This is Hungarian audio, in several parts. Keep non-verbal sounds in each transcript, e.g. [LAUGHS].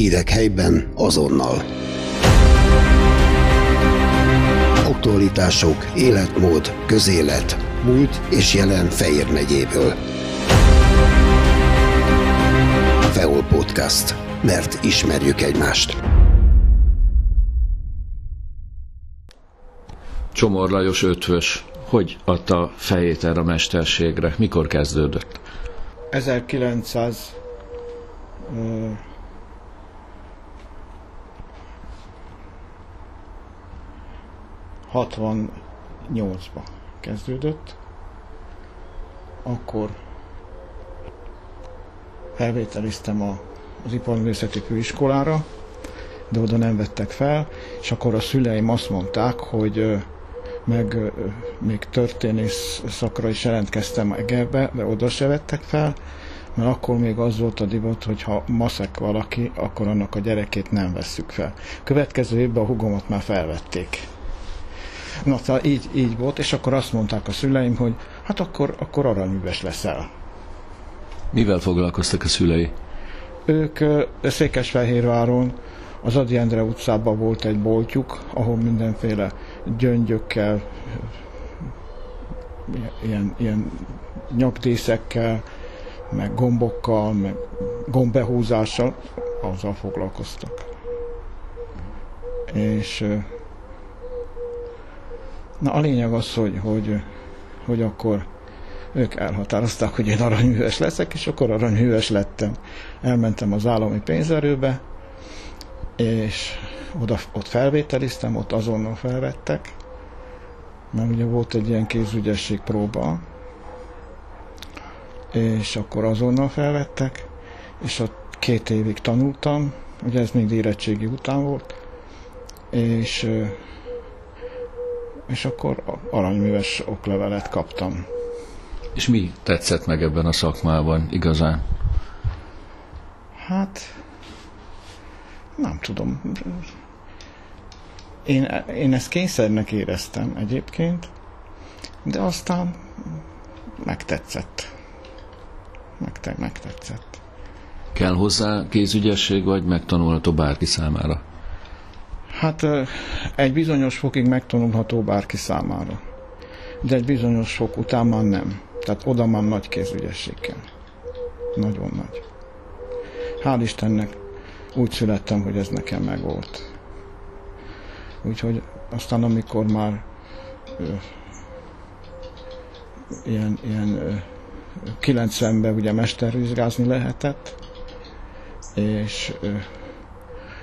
Hírek helyben azonnal. Aktualitások, életmód, közélet, múlt és jelen Fejér megyéből. Feol Podcast. Mert ismerjük egymást. Csomor Lajos ötvös. Hogy adta fejét erre a mesterségre? Mikor kezdődött? 1900 ...68-ba kezdődött. Akkor felvételiztem a, az iparművészeti főiskolára, de oda nem vettek fel, és akkor a szüleim azt mondták, hogy meg még történész szakra is jelentkeztem Egerbe, de oda se vettek fel, mert akkor még az volt a divat, hogy ha maszek valaki, akkor annak a gyerekét nem vesszük fel. Következő évben a hugomat már felvették. Na, szóval így, így volt, és akkor azt mondták a szüleim, hogy hát akkor, akkor aranyműves leszel. Mivel foglalkoztak a szülei? Ők Székesfehérváron az Adi Endre utcában volt egy boltjuk, ahol mindenféle gyöngyökkel, ilyen, ilyen nyakdíszekkel, meg gombokkal, meg gombehúzással, azzal foglalkoztak. És na a lényeg az, hogy, hogy, hogy akkor ők elhatározták, hogy én aranyműves leszek, és akkor aranyműves lettem. Elmentem az állami pénzerőbe, és oda, ott felvételiztem, ott azonnal felvettek, mert ugye volt egy ilyen kézügyesség próba, és akkor azonnal felvettek, és ott két évig tanultam, ugye ez még érettségi után volt, és, és akkor aranyműves oklevelet kaptam. És mi tetszett meg ebben a szakmában igazán? Hát, nem tudom. Én, én ezt kényszernek éreztem egyébként, de aztán megtetszett. Megte, megtetszett. Kell hozzá kézügyesség, vagy megtanulható bárki számára? Hát egy bizonyos fokig megtanulható bárki számára. De egy bizonyos fok után már nem. Tehát oda már nagy kézügyesség kell. Nagyon nagy. Hál' Istennek úgy születtem, hogy ez nekem megvolt. Úgyhogy aztán amikor már ö, ilyen, ilyen ö, 90-ben ugye mestervizsgázni lehetett, és, ö,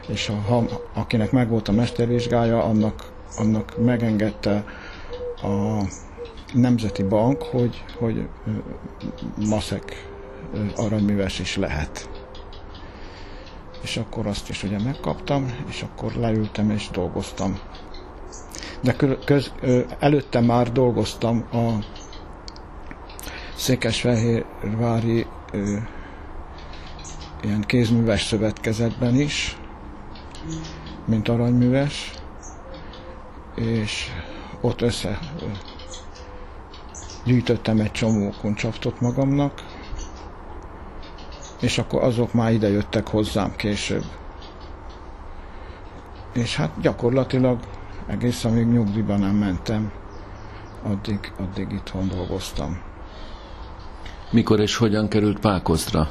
és a, ha, akinek megvolt a mestervizsgája, annak, annak megengedte a Nemzeti Bank, hogy, hogy maszek aranyműves is lehet és akkor azt is ugye megkaptam, és akkor leültem és dolgoztam. De köz, előtte már dolgoztam a Székesfehérvári ilyen kézműves szövetkezetben is, mint aranyműves, és ott össze gyűjtöttem egy csomó kuncsaftot magamnak, és akkor azok már ide jöttek hozzám később. És hát gyakorlatilag egész amíg nyugdíjba nem mentem, addig, addig itthon dolgoztam. Mikor és hogyan került Pákozra?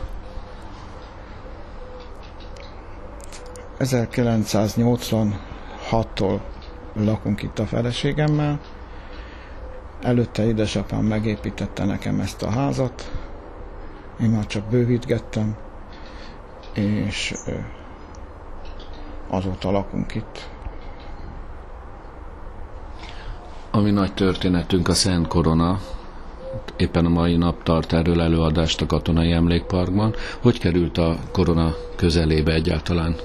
1986-tól lakunk itt a feleségemmel. Előtte édesapám megépítette nekem ezt a házat, én már csak bővítgettem, és azóta lakunk itt. Ami nagy történetünk a Szent Korona, éppen a mai nap tart erről előadást a Katonai Emlékparkban. Hogy került a korona közelébe egyáltalán?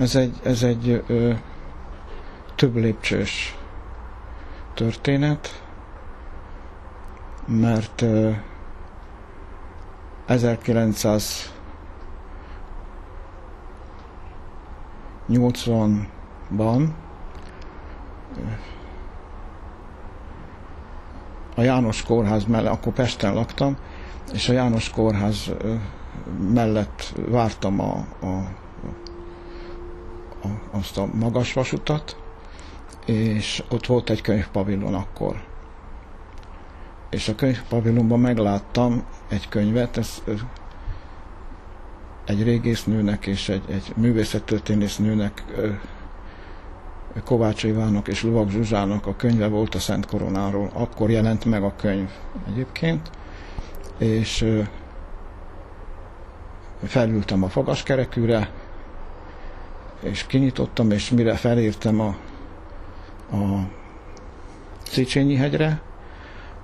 Ez egy, ez egy ö, több lépcsős történet, mert ö, 1980-ban a János kórház mellett, akkor Pesten laktam, és a János Kórház mellett vártam a, a, a, azt a magas vasutat, és ott volt egy könyvpavilon akkor. És a könyvpavilonban megláttam egy könyvet, ez egy régésznőnek és egy, egy művészettörténésznőnek Kovács Ivánok és Luvak Zsuzsának a könyve volt a Szent Koronáról. Akkor jelent meg a könyv egyébként, és felültem a fogaskerekűre, és kinyitottam, és mire felértem a, a Szicsényi hegyre,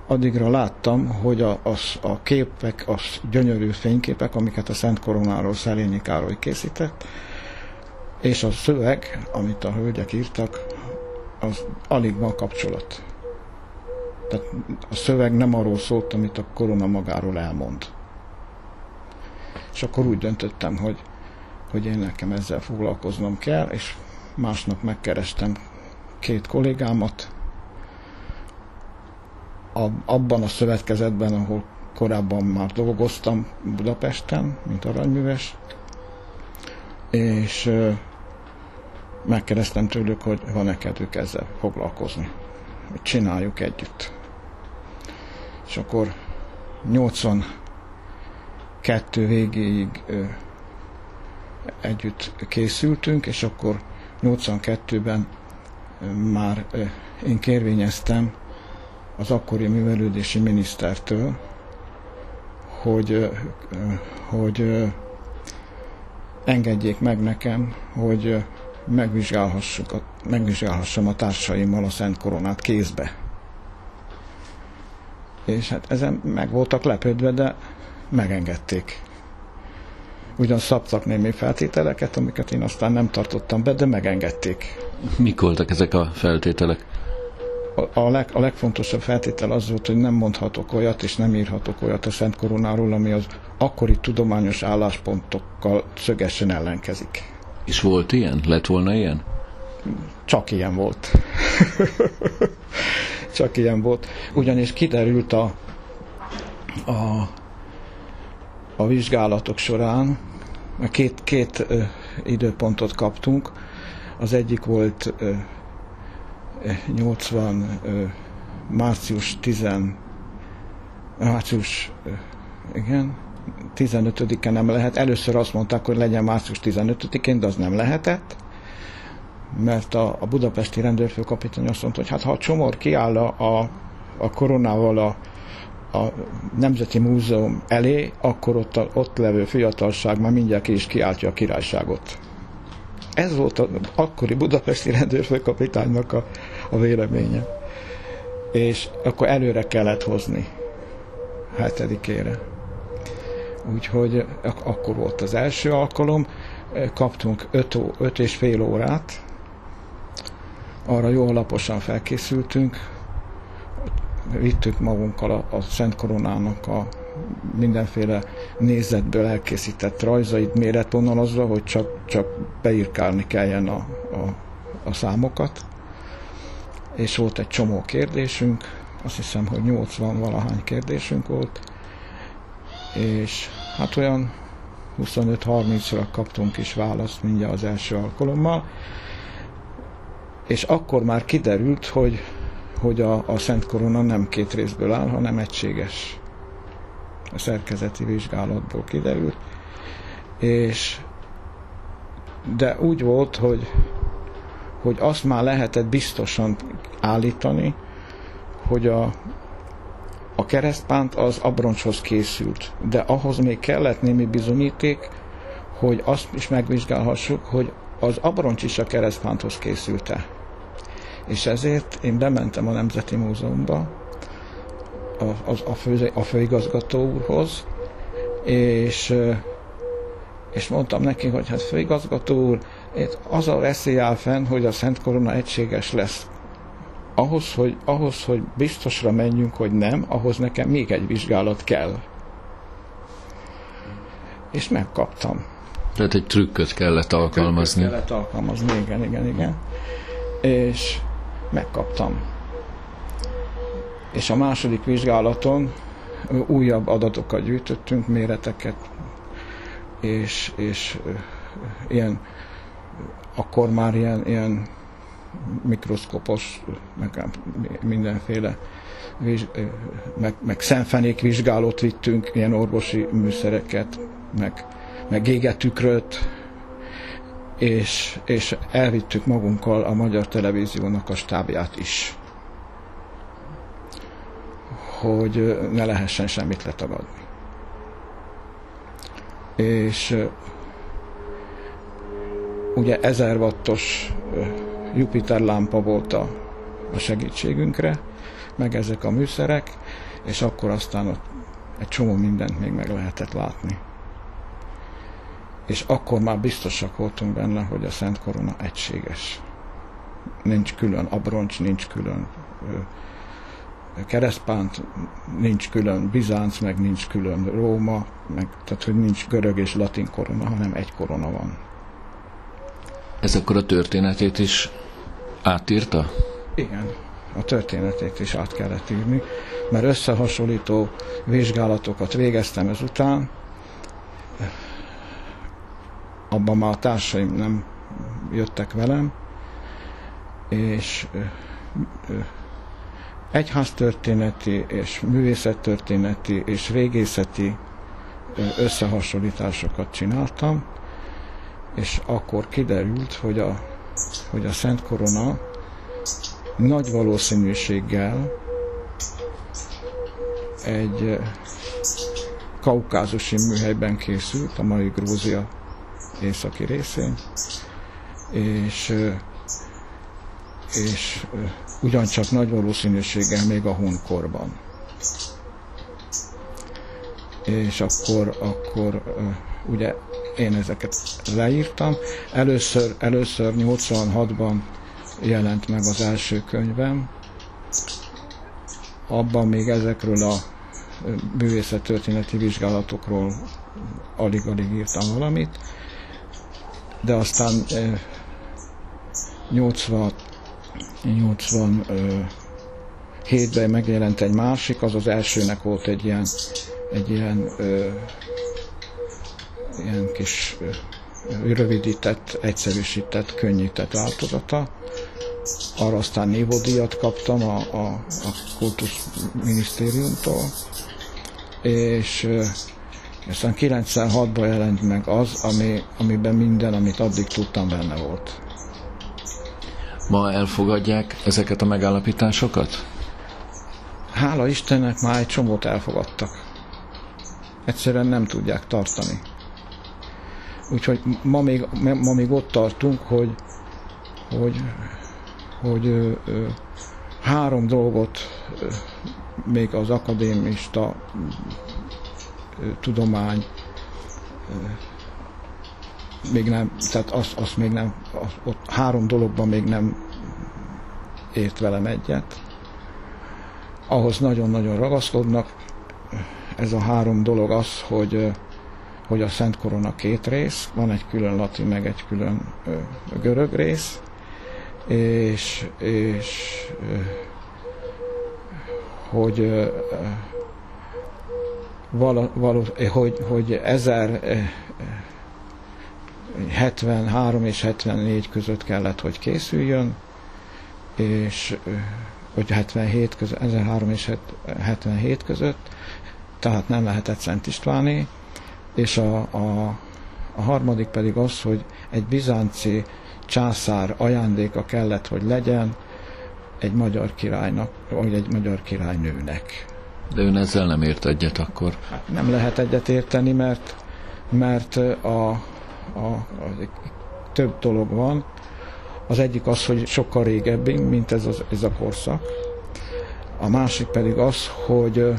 addigra láttam, hogy a, a, a képek, a gyönyörű fényképek, amiket a Szent Koronáról Szelényi Károly készített, és a szöveg, amit a hölgyek írtak, az alig van kapcsolat. Tehát a szöveg nem arról szólt, amit a korona magáról elmond. És akkor úgy döntöttem, hogy, hogy én nekem ezzel foglalkoznom kell, és másnap megkerestem két kollégámat, a, abban a szövetkezetben, ahol korábban már dolgoztam Budapesten, mint aranyműves, és megkérdeztem tőlük, hogy van-e kedvük ezzel foglalkozni, hogy csináljuk együtt. És akkor 82 végéig együtt készültünk, és akkor 82-ben már én kérvényeztem az akkori művelődési minisztertől, hogy, hogy engedjék meg nekem, hogy megvizsgálhassuk, megvizsgálhassam a társaimmal a Szent Koronát kézbe. És hát ezen meg voltak lepődve, de megengedték. Ugyan szabtak némi feltételeket, amiket én aztán nem tartottam be, de megengedték. Mik voltak ezek a feltételek? a, leg, a legfontosabb feltétel az volt, hogy nem mondhatok olyat, és nem írhatok olyat a Szent Koronáról, ami az akkori tudományos álláspontokkal szögesen ellenkezik. És volt ilyen? Lett volna ilyen? Csak ilyen volt. [LAUGHS] Csak ilyen volt. Ugyanis kiderült a, a, a vizsgálatok során, két, két ö, időpontot kaptunk. Az egyik volt ö, 80 március 10 március igen, 15-e nem lehet. Először azt mondták, hogy legyen március 15-én, de az nem lehetett, mert a, a budapesti rendőrfőkapitány azt mondta, hogy hát ha a csomor kiáll a, a koronával a, a Nemzeti Múzeum elé, akkor ott, a, ott levő fiatalság már mindjárt ki is kiáltja a királyságot. Ez volt az akkori budapesti [LAUGHS] rendőrfőkapitánynak a, a véleménye. És akkor előre kellett hozni hetedikére. Úgyhogy ak- akkor volt az első alkalom, kaptunk öt, öt és fél órát, arra jól alaposan felkészültünk, vittük magunkkal a, a Szent Koronának a mindenféle nézetből elkészített rajzait méretvonalazva, hogy csak, csak beírkálni kelljen a, a, a számokat. És volt egy csomó kérdésünk, azt hiszem, hogy 80 valahány kérdésünk volt, és hát olyan 25-30-ra kaptunk is választ mindjárt az első alkalommal, és akkor már kiderült, hogy, hogy a, a Szent Korona nem két részből áll, hanem egységes. A szerkezeti vizsgálatból kiderült, és de úgy volt, hogy, hogy azt már lehetett biztosan állítani, hogy a, a keresztpánt az abroncshoz készült, de ahhoz még kellett némi bizonyíték, hogy azt is megvizsgálhassuk, hogy az abroncs is a keresztpánthoz készült-e. És ezért én bementem a Nemzeti Múzeumba, a, a, a, fő, a főigazgató úrhoz, és, és mondtam neki, hogy hát főigazgató úr, az a veszély áll fenn, hogy a Szent Korona egységes lesz. Ahhoz hogy, ahhoz, hogy biztosra menjünk, hogy nem, ahhoz nekem még egy vizsgálat kell. És megkaptam. Tehát egy trükköt kellett alkalmazni. Trükköt kellett alkalmazni, igen, igen, igen. És megkaptam. És a második vizsgálaton újabb adatokat gyűjtöttünk, méreteket, és, és ilyen, akkor már ilyen, ilyen mikroszkopos, meg mindenféle meg, meg szemfenék vizsgálót vittünk, ilyen orvosi műszereket, meg, meg égetükröt, és, és elvittük magunkkal a Magyar Televíziónak a stábját is, hogy ne lehessen semmit letagadni. És ugye 1000 wattos Jupiter lámpa volt a, a segítségünkre, meg ezek a műszerek, és akkor aztán ott egy csomó mindent még meg lehetett látni. És akkor már biztosak voltunk benne, hogy a Szent Korona egységes. Nincs külön abroncs, nincs külön keresztpánt, nincs külön Bizánc, meg nincs külön Róma, meg, tehát hogy nincs görög és latin korona, hanem egy korona van. Ez akkor a történetét is átírta? Igen, a történetét is át kellett írni, mert összehasonlító vizsgálatokat végeztem ezután, abban már a társaim nem jöttek velem, és egyháztörténeti és művészettörténeti és régészeti összehasonlításokat csináltam, és akkor kiderült, hogy a, hogy a Szent Korona nagy valószínűséggel egy kaukázusi műhelyben készült, a mai Grúzia északi részén, és, és ugyancsak nagy valószínűséggel még a hunkorban. És akkor, akkor ugye én ezeket leírtam. Először, először 86-ban jelent meg az első könyvem. Abban még ezekről a művészettörténeti vizsgálatokról alig-alig írtam valamit, de aztán 80, 87-ben megjelent egy másik, az az elsőnek volt egy ilyen, egy ilyen, ö, ilyen kis ö, rövidített, egyszerűsített, könnyített változata. Arra aztán névodíjat kaptam a, a, a kultuszminisztériumtól, és aztán 96-ban jelent meg az, ami, amiben minden, amit addig tudtam, benne volt. Ma elfogadják ezeket a megállapításokat? Hála Istennek már egy csomót elfogadtak. Egyszerűen nem tudják tartani. Úgyhogy ma még, ma még ott tartunk, hogy, hogy, hogy ö, ö, három dolgot ö, még az akadémista tudomány még nem, tehát azt, azt még nem, az, ott három dologban még nem ért velem egyet. Ahhoz nagyon-nagyon ragaszkodnak. Ez a három dolog az, hogy, hogy a Szent Korona két rész, van egy külön latin, meg egy külön görög rész, és, és hogy vala, vala, hogy, hogy 1073 és 74 között kellett, hogy készüljön, és hogy 77 között, 1003 és 77 között, tehát nem lehetett Szent Istváné, és a, a, a harmadik pedig az, hogy egy bizánci császár ajándéka kellett, hogy legyen egy magyar királynak, vagy egy magyar királynőnek. De ön ezzel nem ért egyet akkor? Nem lehet egyet érteni, mert, mert a, a, a, több dolog van. Az egyik az, hogy sokkal régebbi, mint ez, az, ez a korszak. A másik pedig az, hogy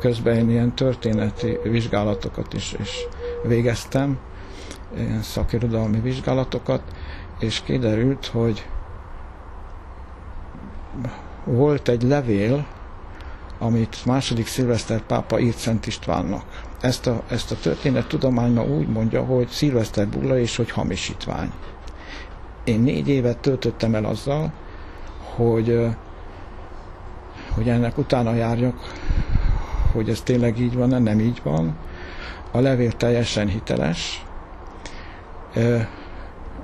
közben ilyen történeti vizsgálatokat is, is végeztem, ilyen szakirodalmi vizsgálatokat, és kiderült, hogy volt egy levél, amit második szilveszter pápa írt Szent Istvánnak. Ezt a, ezt a történet tudomány ma úgy mondja, hogy szilveszter bulla és hogy hamisítvány. Én négy évet töltöttem el azzal, hogy, hogy ennek utána járjak, hogy ez tényleg így van, nem így van. A levél teljesen hiteles,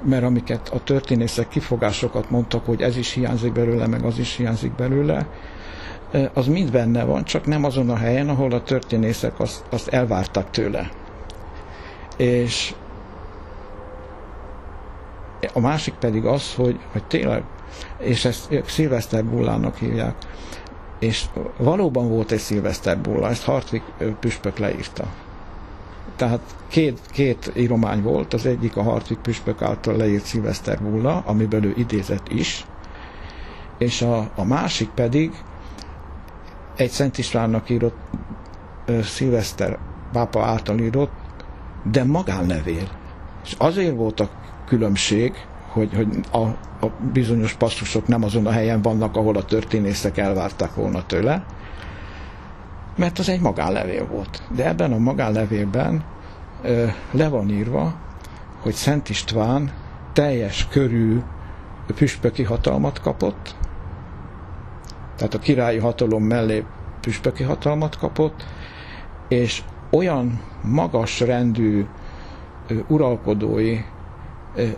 mert amiket a történészek kifogásokat mondtak, hogy ez is hiányzik belőle, meg az is hiányzik belőle, az mind benne van, csak nem azon a helyen, ahol a történészek azt, azt elvártak tőle. És a másik pedig az, hogy, hogy tényleg, és ezt Szilveszter Bullának hívják, és valóban volt egy Szilveszter Bulla, ezt Hartwig püspök leírta. Tehát két, két íromány volt, az egyik a Hartwig püspök által leírt Szilveszter Bulla, amiből ő idézett is, és a, a másik pedig egy Szent Istvánnak írott Szilveszter pápa által írott, de magánlevél. És azért volt a különbség, hogy, hogy a, a bizonyos passzusok nem azon a helyen vannak, ahol a történészek elvárták volna tőle, mert az egy magánlevél volt. De ebben a magánlevélben ö, le van írva, hogy Szent István teljes körű püspöki hatalmat kapott, tehát a királyi hatalom mellé püspöki hatalmat kapott, és olyan magas rendű uralkodói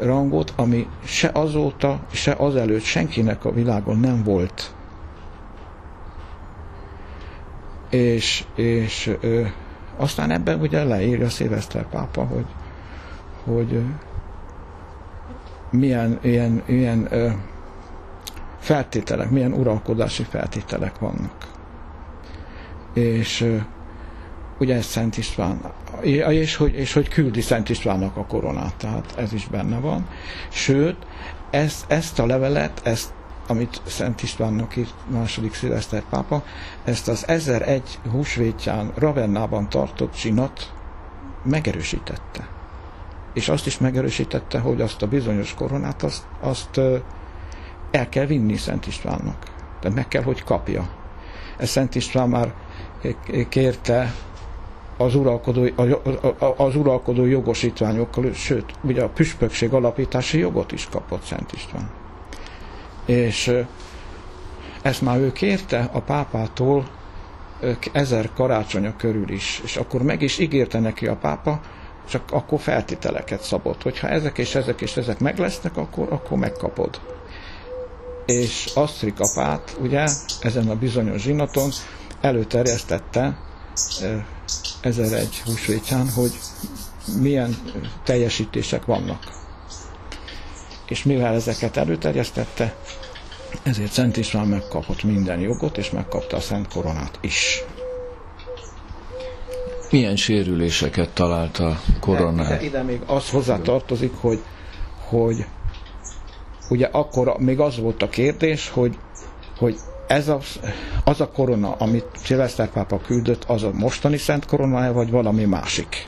rangot, ami se azóta, se azelőtt senkinek a világon nem volt. És, és ö, aztán ebben ugye leírja Szilveszter pápa, hogy, hogy milyen ilyen, ilyen ö, feltételek, milyen uralkodási feltételek vannak. És ugye ez Szent István, és hogy, és hogy küldi Szent Istvánnak a koronát, tehát ez is benne van. Sőt, ezt, ezt a levelet, ezt, amit Szent Istvánnak írt második szilveszter pápa, ezt az 1001 húsvétján Ravennában tartott csinat megerősítette. És azt is megerősítette, hogy azt a bizonyos koronát, azt, azt el kell vinni Szent Istvánnak. Tehát meg kell, hogy kapja. Ez Szent István már kérte az uralkodó, az uralkodó jogosítványokkal, sőt, ugye a püspökség alapítási jogot is kapott Szent István. És ezt már ő kérte a pápától ezer karácsonya körül is, és akkor meg is ígérte neki a pápa, csak akkor feltételeket szabott, hogyha ezek és ezek és ezek meg lesznek, akkor, akkor megkapod. És Asztrik apát, ugye, ezen a bizonyos zsinaton előterjesztette 1001 húsvétján, hogy milyen teljesítések vannak. És mivel ezeket előterjesztette, ezért Szent István megkapott minden jogot, és megkapta a Szent Koronát is. Milyen sérüléseket talált a koronán? Ide, ide még az hozzá tartozik, hogy, hogy ugye akkor még az volt a kérdés, hogy, hogy ez a, az a korona, amit Szilveszter pápa küldött, az a mostani szent koronája, vagy valami másik.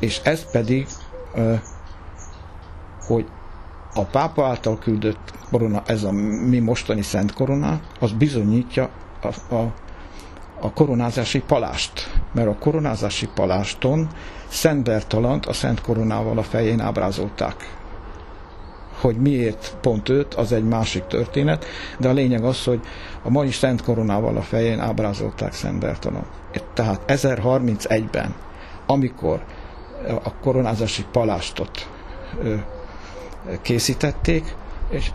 És ez pedig, hogy a pápa által küldött korona, ez a mi mostani szent korona, az bizonyítja a, a, a koronázási palást. Mert a koronázási paláston Szent Bertalant a szent koronával a fején ábrázolták hogy miért pont őt, az egy másik történet, de a lényeg az, hogy a mai Szent Koronával a fején ábrázolták Szent Bertalan. Tehát 1031-ben, amikor a koronázási palástot készítették, és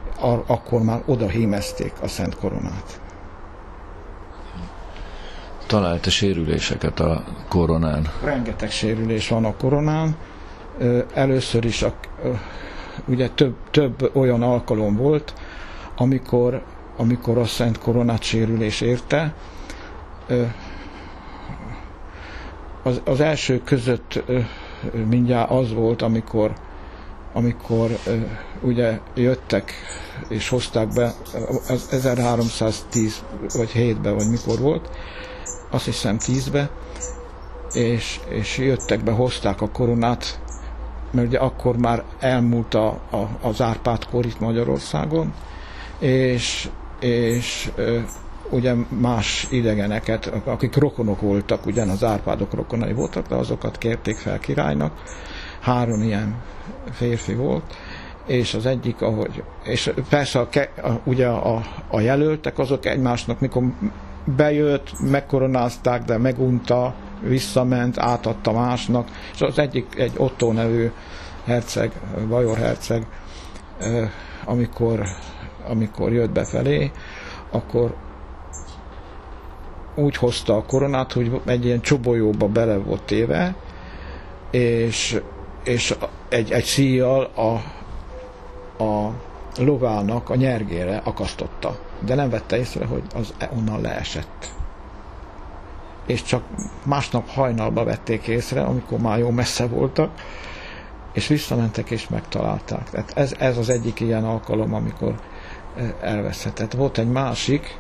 akkor már oda hímezték a Szent Koronát. Találta sérüléseket a koronán? Rengeteg sérülés van a koronán. Először is a ugye több, több olyan alkalom volt, amikor, amikor a Szent Koronát sérülés érte. Az, az első között mindjárt az volt, amikor amikor ugye jöttek és hozták be, az 1310 vagy 7-be, vagy mikor volt, azt hiszem 10-be, és, és jöttek be, hozták a koronát, mert ugye akkor már elmúlt a, a, az Árpád kor itt Magyarországon, és, és ugye más idegeneket, akik rokonok voltak, ugyan az Árpádok rokonai voltak, de azokat kérték fel királynak. Három ilyen férfi volt, és az egyik, ahogy, és persze a, a, ugye a, a jelöltek azok egymásnak, mikor bejött, megkoronázták, de megunta, visszament, átadta másnak, és az egyik egy Otto nevű herceg, Bajor herceg, amikor, amikor jött befelé, akkor úgy hozta a koronát, hogy egy ilyen csobolyóba bele volt téve, és, és egy, egy szíjjal a, a lovának a nyergére akasztotta. De nem vette észre, hogy az onnan leesett. És csak másnap hajnalba vették észre, amikor már jó messze voltak, és visszamentek és megtalálták. Tehát ez, ez az egyik ilyen alkalom, amikor eh, elveszhetett. Volt egy másik,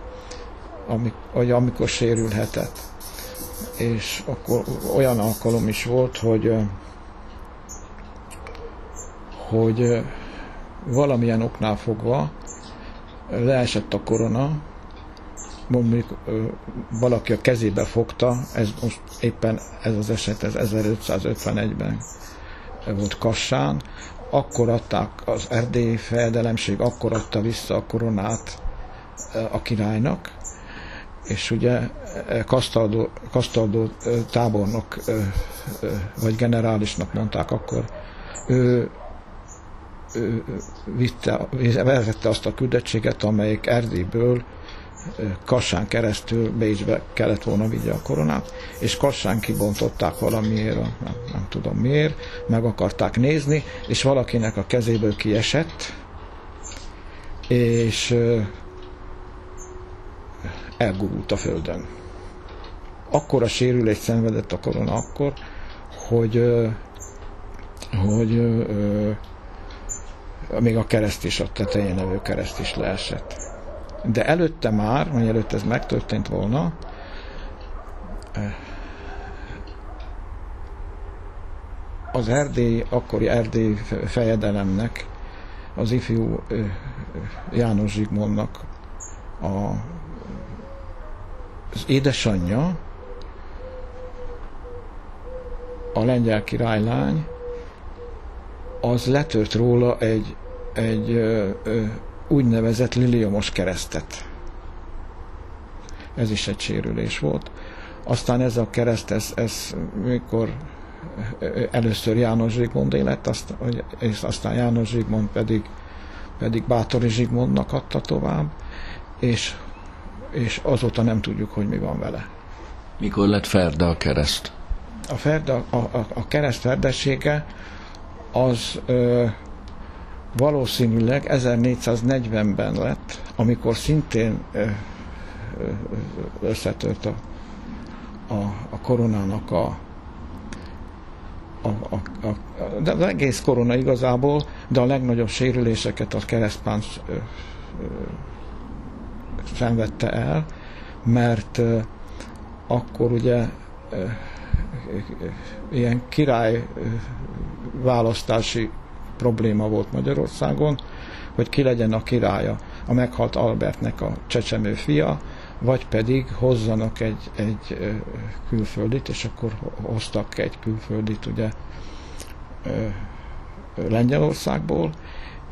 amikor, amikor sérülhetett. És akkor olyan alkalom is volt, hogy eh, hogy eh, valamilyen oknál fogva leesett a korona, mondjuk valaki a kezébe fogta, ez most éppen ez az eset, ez 1551-ben volt Kassán, akkor adták az erdélyi fejedelemség, akkor adta vissza a koronát a királynak, és ugye Kasztaldó, Kasztaldó tábornok vagy generálisnak mondták akkor, ő vitte, vezette azt a küldettséget, amelyik Erdélyből Kassán keresztül Bécsbe kellett volna vigye a koronát, és Kassán kibontották valamiért, nem, nem tudom miért, meg akarták nézni, és valakinek a kezéből kiesett, és elgurult a földön. Akkor a sérülés szenvedett a korona akkor, hogy, hogy még a kereszt is, a tetején levő kereszt is leesett. De előtte már, vagy előtt ez megtörtént volna, az Erdély, akkori Erdély fejedelemnek, az ifjú János Zsigmondnak a, az édesanyja, a lengyel királylány, az letört róla egy egy ö, ö, úgynevezett liliomos keresztet. Ez is egy sérülés volt. Aztán ez a kereszt, ez, ez mikor először János Zsigmond élet, azt, és aztán János Zsigmond pedig, pedig Bátori Zsigmondnak adta tovább, és, és azóta nem tudjuk, hogy mi van vele. Mikor lett Ferda a kereszt? A, Ferda, a, a, a kereszt ferdessége az ö, valószínűleg 1440-ben lett, amikor szintén összetört a, a, a koronának a, a, a, a, de az egész korona igazából, de a legnagyobb sérüléseket a keresztpán szenvedte el, mert akkor ugye ilyen király választási probléma volt Magyarországon, hogy ki legyen a királya, a meghalt Albertnek a csecsemő fia, vagy pedig hozzanak egy, egy külföldit, és akkor hoztak egy külföldit ugye Lengyelországból,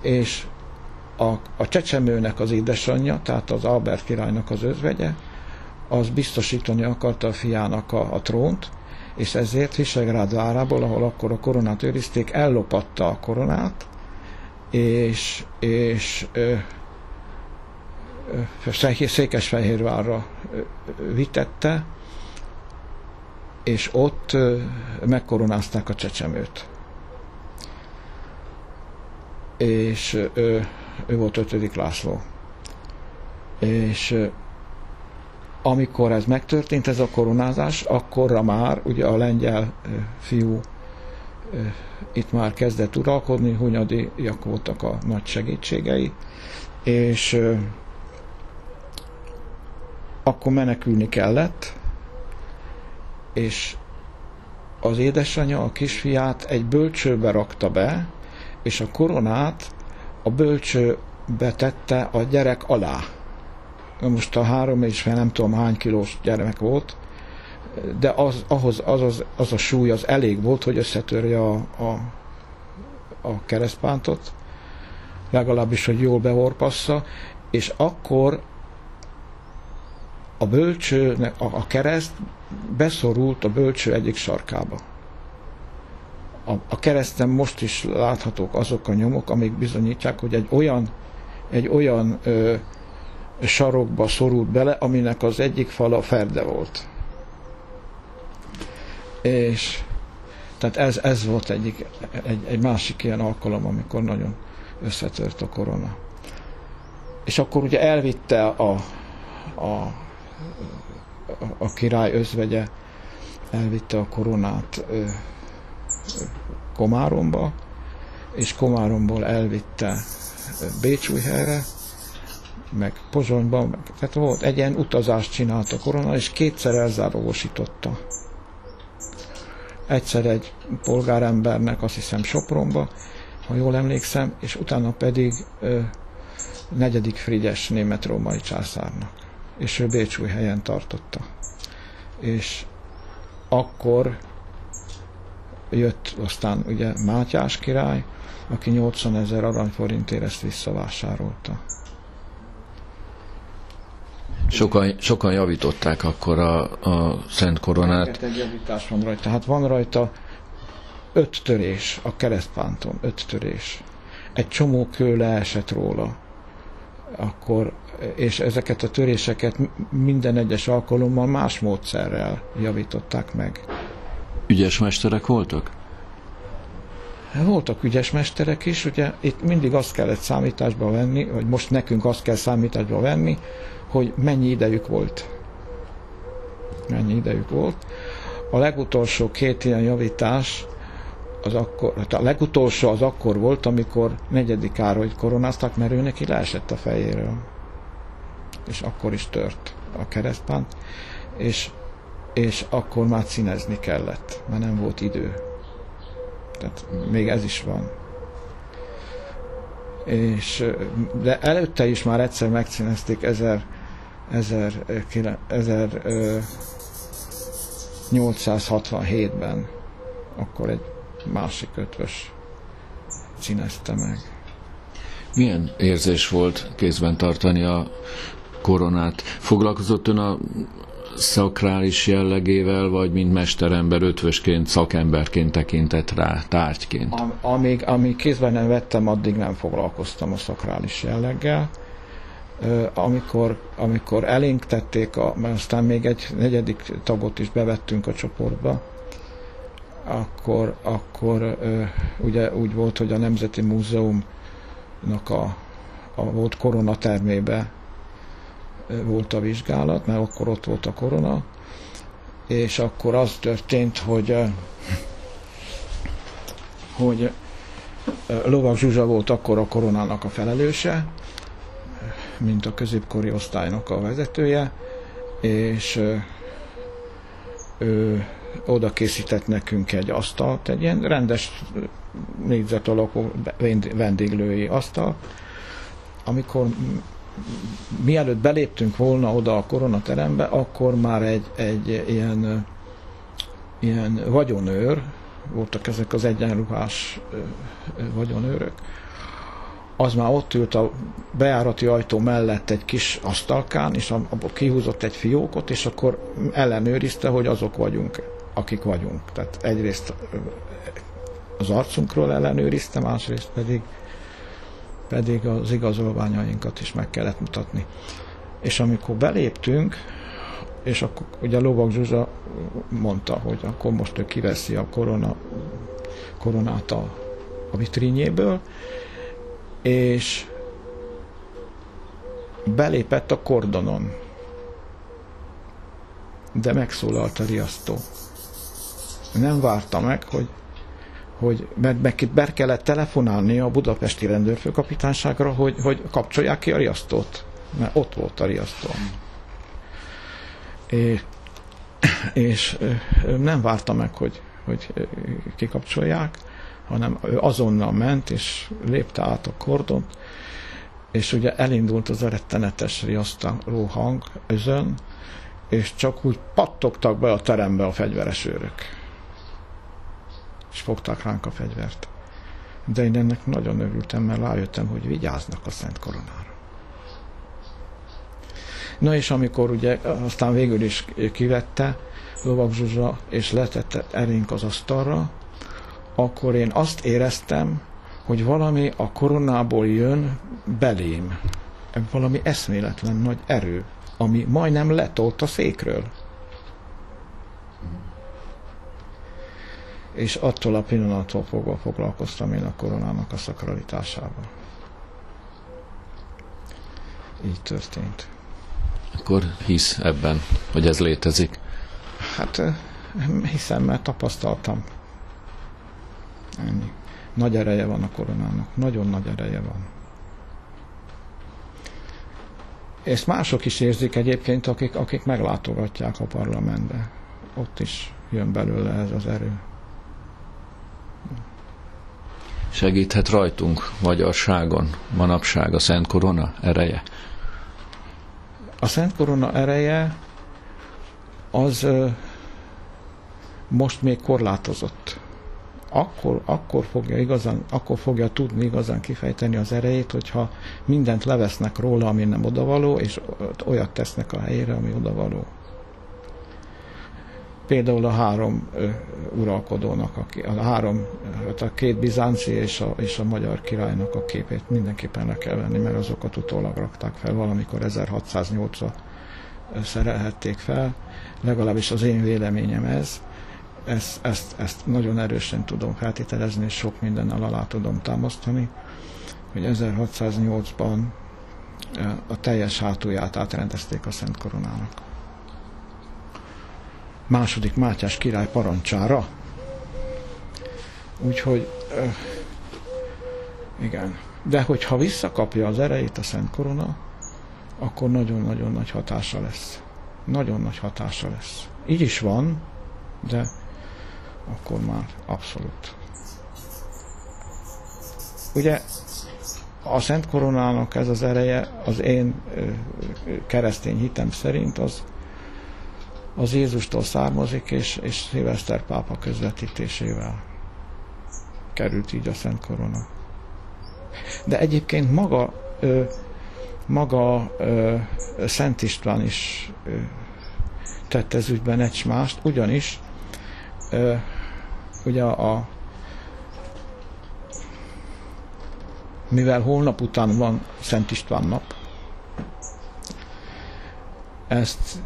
és a, a csecsemőnek az édesanyja, tehát az Albert királynak az özvegye, az biztosítani akarta a fiának a, a trónt, és ezért Visegrád várából, ahol akkor a koronát őrizték, ellopatta a koronát, és, és ö, ö, Székesfehérvárra vitette, és ott ö, megkoronázták a csecsemőt. És ö, ő volt ötödik László. És amikor ez megtörtént, ez a koronázás, akkorra már ugye a lengyel fiú itt már kezdett uralkodni, hunyadiak voltak a nagy segítségei, és akkor menekülni kellett, és az édesanyja a kisfiát egy bölcsőbe rakta be, és a koronát a bölcsőbe tette a gyerek alá most a három és fél nem tudom hány kilós gyermek volt, de az, ahhoz az, az, az a súly az elég volt, hogy összetörje a, a, a keresztpántot, legalábbis, hogy jól behorpassza, és akkor a bölcső, a, a kereszt beszorult a bölcső egyik sarkába. A, a kereszten most is láthatók azok a nyomok, amik bizonyítják, hogy egy olyan, egy olyan ö, sarokba szorult bele, aminek az egyik fala ferde volt. És tehát ez, ez volt egyik, egy, egy másik ilyen alkalom, amikor nagyon összetört a korona. És akkor ugye elvitte a, a, a király özvegye, elvitte a koronát Komáromba, és Komáromból elvitte Bécsújhelyre, meg Pozsonyba, meg, tehát volt egy ilyen utazást csinált a korona, és kétszer elzárólósította. Egyszer egy polgárembernek, azt hiszem Sopronba, ha jól emlékszem, és utána pedig ö, negyedik Frigyes német-római császárnak. És ő Bécsúj helyen tartotta. És akkor jött aztán ugye Mátyás király, aki 80 ezer aranyforintért ezt visszavásárolta. Sokan, sokan javították akkor a, a Szent Koronát. Egy javítás van rajta. Hát van rajta öt törés a keresztpánton, öt törés. Egy csomó kő leesett róla. Akkor, és ezeket a töréseket minden egyes alkalommal más módszerrel javították meg. Ügyes mesterek voltak? Voltak ügyes mesterek is, ugye itt mindig azt kellett számításba venni, vagy most nekünk azt kell számításba venni, hogy mennyi idejük volt. Mennyi idejük volt. A legutolsó két ilyen javítás, az akkor, hát a legutolsó az akkor volt, amikor negyedik Károlyt koronáztak, mert ő neki leesett a fejéről. És akkor is tört a keresztpánt, és, és akkor már színezni kellett, mert nem volt idő. Tehát még ez is van. És, de előtte is már egyszer megszínezték 1000 1867-ben akkor egy másik ötvös színezte meg. Milyen érzés volt kézben tartani a koronát? Foglalkozott ön a szakrális jellegével, vagy mint mesterember, ötvösként, szakemberként tekintett rá, tárgyként? Am, amíg, amíg kézben nem vettem, addig nem foglalkoztam a szakrális jelleggel amikor, amikor elénk tették, a, mert aztán még egy negyedik tagot is bevettünk a csoportba, akkor, akkor ugye úgy volt, hogy a Nemzeti Múzeumnak a, a volt koronatermébe volt a vizsgálat, mert akkor ott volt a korona, és akkor az történt, hogy hogy Lovak Zsuzsa volt akkor a koronának a felelőse, mint a középkori osztálynak a vezetője, és ő oda készített nekünk egy asztalt, egy ilyen rendes négyzet alakú vendéglői asztal, amikor mielőtt beléptünk volna oda a koronaterembe, akkor már egy, egy ilyen, ilyen vagyonőr, voltak ezek az egyenruhás vagyonőrök, az már ott ült a bejárati ajtó mellett egy kis asztalkán, és abból kihúzott egy fiókot, és akkor ellenőrizte, hogy azok vagyunk, akik vagyunk. Tehát egyrészt az arcunkról ellenőrizte, másrészt pedig, pedig az igazolványainkat is meg kellett mutatni. És amikor beléptünk, és akkor ugye Lovak Zsuzsa mondta, hogy akkor most ő kiveszi a korona, koronát a, a vitrínjéből, és belépett a kordonon, de megszólalt a riasztó. Nem várta meg, hogy, hogy mert meg be kellett telefonálni a budapesti rendőrfőkapitányságra, hogy, hogy kapcsolják ki a riasztót, mert ott volt a riasztó. És, és nem várta meg, hogy, hogy kikapcsolják, hanem ő azonnal ment, és lépte át a kordont, és ugye elindult az a rettenetes riasztáló hang, özön, és csak úgy pattogtak be a terembe a fegyveres őrök. És fogták ránk a fegyvert. De én ennek nagyon örültem, mert rájöttem, hogy vigyáznak a Szent Koronára. Na és amikor ugye aztán végül is kivette Lovag Zsuzsa, és letette erénk az asztalra, akkor én azt éreztem, hogy valami a koronából jön belém. Valami eszméletlen nagy erő, ami majdnem letolt a székről. És attól a pillanattól fogva foglalkoztam én a koronának a szakralitásával. Így történt. Akkor hisz ebben, hogy ez létezik? Hát hiszem, mert tapasztaltam. Ennyi. Nagy ereje van a koronának, nagyon nagy ereje van. Ezt mások is érzik egyébként, akik, akik meglátogatják a parlamentbe. Ott is jön belőle ez az erő. Segíthet rajtunk magyarságon manapság a Szent Korona ereje? A Szent Korona ereje az most még korlátozott. Akkor, akkor, fogja igazán, akkor fogja tudni igazán kifejteni az erejét, hogyha mindent levesznek róla, ami nem odavaló, és olyat tesznek a helyére, ami odavaló. Például a három ö, uralkodónak, a, a három, hát a két bizánci és a, és a magyar királynak a képét mindenképpen le kell venni, mert azokat utólag rakták fel, valamikor 1608-ra szerelhették fel, legalábbis az én véleményem ez. Ezt, ezt, ezt nagyon erősen tudom feltételezni, és sok mindennel alá tudom támasztani, hogy 1608-ban a teljes hátulját átrendezték a Szent Koronának. Második Mátyás király parancsára. Úgyhogy igen. De hogyha visszakapja az erejét a Szent Korona, akkor nagyon-nagyon nagy hatása lesz. Nagyon nagy hatása lesz. Így is van, de akkor már abszolút. Ugye a Szent Koronának ez az ereje, az én keresztény hitem szerint az, az Jézustól származik, és, és Szilveszter pápa közvetítésével került így a Szent Korona. De egyébként maga ö, maga ö, Szent István is ö, tett ez ügyben egy mást, ugyanis ö, ugye a mivel holnap után van Szent István nap, ezt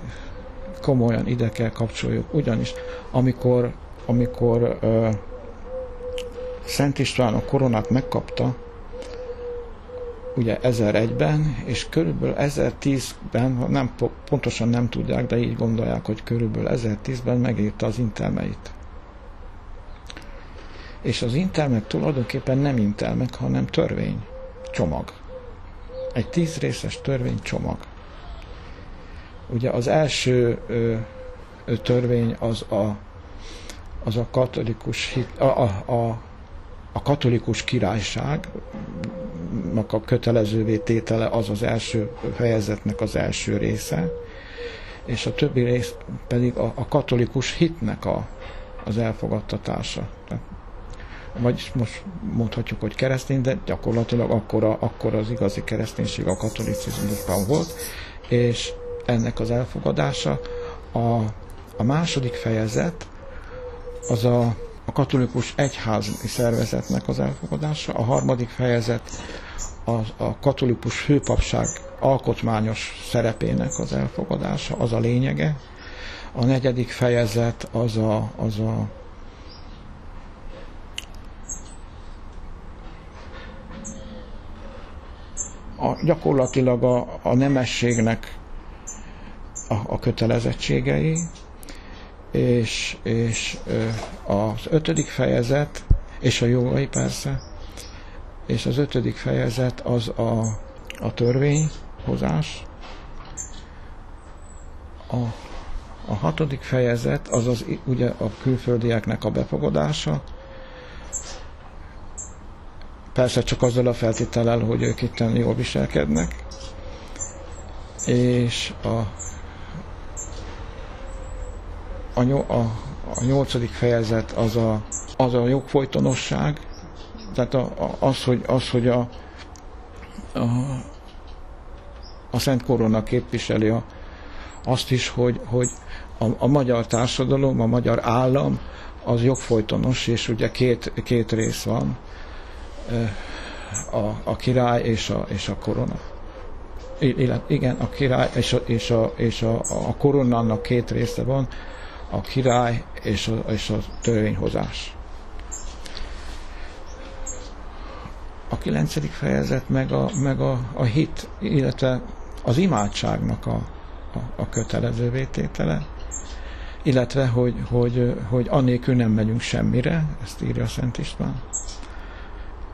komolyan ide kell kapcsoljuk, ugyanis amikor, amikor ö, Szent István a koronát megkapta, ugye 1001-ben, és körülbelül 1010-ben, nem pontosan nem tudják, de így gondolják, hogy körülbelül 1010-ben megírta az intelmeit. És az intelmek tulajdonképpen nem intelmek, hanem törvény, csomag. Egy tíz részes törvény csomag. Ugye az első ö, ö, törvény az a, az a katolikus hit, a, a, a, a katolikus királyság a kötelezővé tétele az az első fejezetnek az első része, és a többi rész pedig a, a katolikus hitnek a, az elfogadtatása. Tehát, vagy most mondhatjuk, hogy keresztény, de gyakorlatilag akkor, akkor az igazi kereszténység a katolicizmusban volt, és ennek az elfogadása. A, a második fejezet az a, a katolikus egyházi szervezetnek az elfogadása, a harmadik fejezet a, a katolikus főpapság alkotmányos szerepének az elfogadása, az a lényege. A negyedik fejezet az a, az a a, gyakorlatilag a, a nemességnek a, a kötelezettségei, és, és az ötödik fejezet, és a jogai persze, és az ötödik fejezet az a, a törvényhozás, a, a hatodik fejezet az az ugye a külföldieknek a befogadása, persze csak azzal a feltétellel, hogy ők itt jól viselkednek, és a, a, a, a nyolcadik fejezet az a, az a jogfolytonosság, tehát a, a, az, hogy, az, hogy a, a, a Szent Korona képviseli a, azt is, hogy, hogy a, a magyar társadalom, a magyar állam az jogfolytonos, és ugye két, két rész van, a, a király és a, és a korona. Igen, a király és a, és a, és a, a koronának két része van, a király és a, és a törvényhozás. A kilencedik fejezet meg a, meg a, a hit, illetve az imádságnak a, a, a kötelező vététele, illetve hogy, hogy, hogy annélkül nem megyünk semmire, ezt írja Szent István.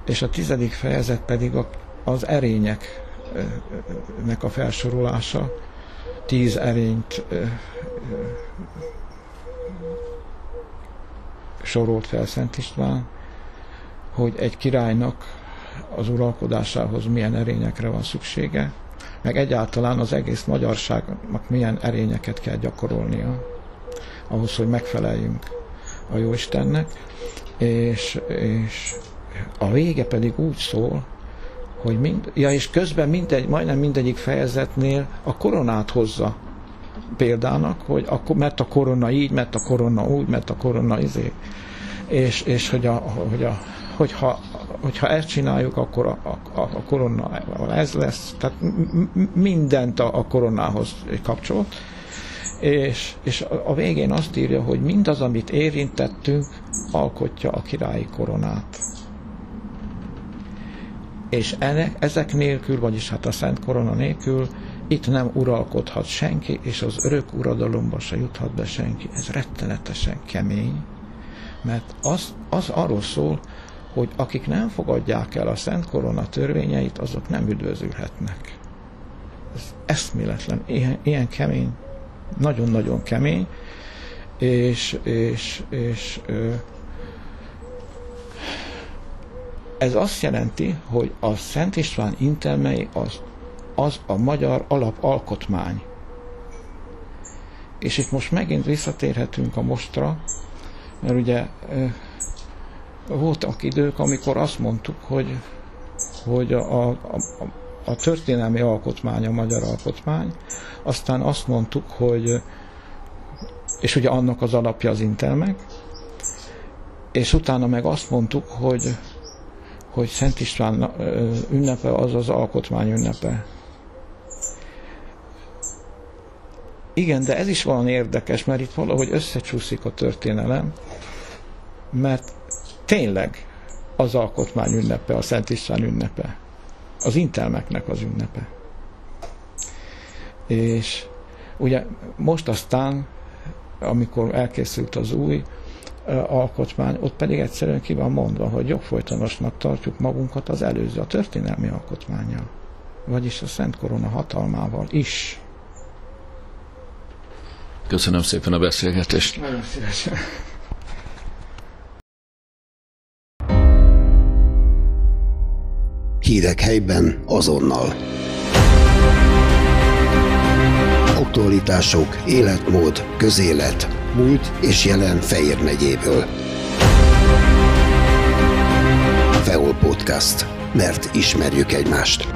És a tizedik fejezet pedig a, az erényeknek a felsorolása, tíz erényt sorolt fel Szent István, hogy egy királynak az uralkodásához milyen erényekre van szüksége, meg egyáltalán az egész magyarságnak milyen erényeket kell gyakorolnia ahhoz, hogy megfeleljünk a Jóistennek, és, és a vége pedig úgy szól, hogy mind, ja, és közben mindegy, majdnem mindegyik fejezetnél a koronát hozza példának, hogy a, mert a korona így, mert a korona úgy, mert a korona izé. És, és hogy, a, hogy a, hogyha, hogyha ezt csináljuk, akkor a, a, a korona ez lesz. Tehát mindent a, a koronához kapcsolt. És, és a végén azt írja, hogy mindaz, amit érintettünk, alkotja a királyi koronát. És ennek, ezek nélkül, vagyis hát a Szent Korona nélkül itt nem uralkodhat senki, és az örök uradalomba se juthat be senki. Ez rettenetesen kemény, mert az, az arról szól, hogy akik nem fogadják el a Szent Korona törvényeit, azok nem üdvözülhetnek. Ez eszméletlen, ilyen, ilyen kemény, nagyon-nagyon kemény, és, és, és ö, ez azt jelenti, hogy a Szent István intelmei az, az a magyar alapalkotmány. És itt most megint visszatérhetünk a mostra, mert ugye voltak idők, amikor azt mondtuk, hogy, hogy a, a, a, történelmi alkotmány a magyar alkotmány, aztán azt mondtuk, hogy és ugye annak az alapja az intelmek, és utána meg azt mondtuk, hogy, hogy Szent István ünnepe az az alkotmány ünnepe. Igen, de ez is valami érdekes, mert itt valahogy összecsúszik a történelem, mert tényleg az alkotmány ünnepe, a Szent István ünnepe. Az intelmeknek az ünnepe. És ugye most aztán, amikor elkészült az új alkotmány, ott pedig egyszerűen ki van mondva, hogy jogfolytonosnak tartjuk magunkat az előző, a történelmi alkotmányjal. Vagyis a Szent Korona hatalmával is. Köszönöm szépen a beszélgetést. Nagyon szívesen. Hírek helyben azonnal. Aktualitások, életmód, közélet, múlt és jelen Fejér megyéből. Feol Podcast. Mert ismerjük egymást.